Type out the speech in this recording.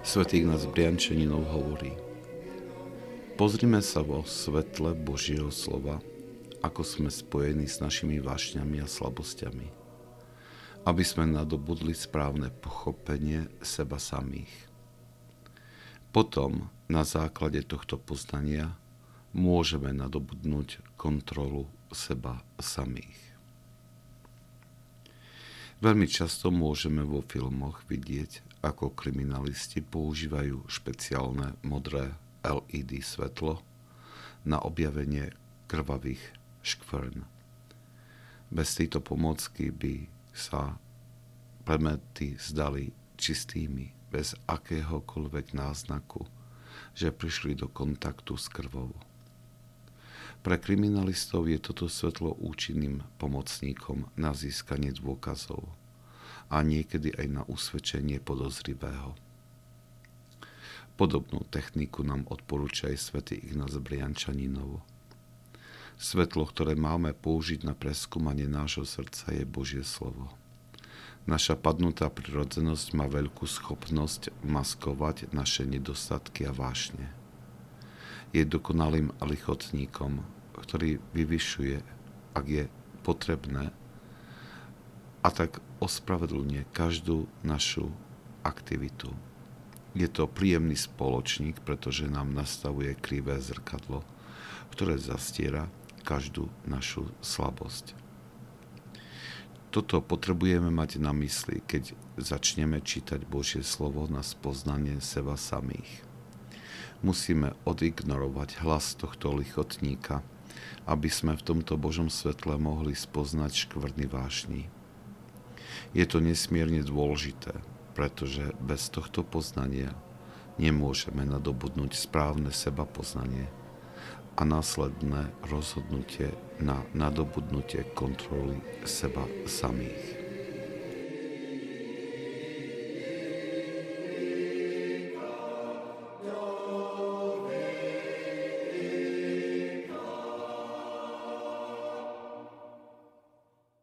Svetý Ignác Briančaninov hovorí Pozrime sa vo svetle Božieho slova, ako sme spojení s našimi vášňami a slabosťami, aby sme nadobudli správne pochopenie seba samých. Potom, na základe tohto poznania, môžeme nadobudnúť kontrolu seba samých. Veľmi často môžeme vo filmoch vidieť ako kriminalisti používajú špeciálne modré LED svetlo na objavenie krvavých škvrn. Bez tejto pomocky by sa predmety zdali čistými, bez akéhokoľvek náznaku, že prišli do kontaktu s krvou. Pre kriminalistov je toto svetlo účinným pomocníkom na získanie dôkazov – a niekedy aj na usvedčenie podozrivého. Podobnú techniku nám odporúča aj svätý Ignác Briančaninovo. Svetlo, ktoré máme použiť na preskúmanie nášho srdca, je Božie slovo. Naša padnutá prirodzenosť má veľkú schopnosť maskovať naše nedostatky a vášne. Je dokonalým lichotníkom, ktorý vyvyšuje, ak je potrebné, a tak ospravedlňuje každú našu aktivitu. Je to príjemný spoločník, pretože nám nastavuje krivé zrkadlo, ktoré zastiera každú našu slabosť. Toto potrebujeme mať na mysli, keď začneme čítať Božie slovo na spoznanie seba samých. Musíme odignorovať hlas tohto lichotníka, aby sme v tomto Božom svetle mohli spoznať škvrny vášni je to nesmierne dôležité, pretože bez tohto poznania nemôžeme nadobudnúť správne seba poznanie a následné rozhodnutie na nadobudnutie kontroly seba samých.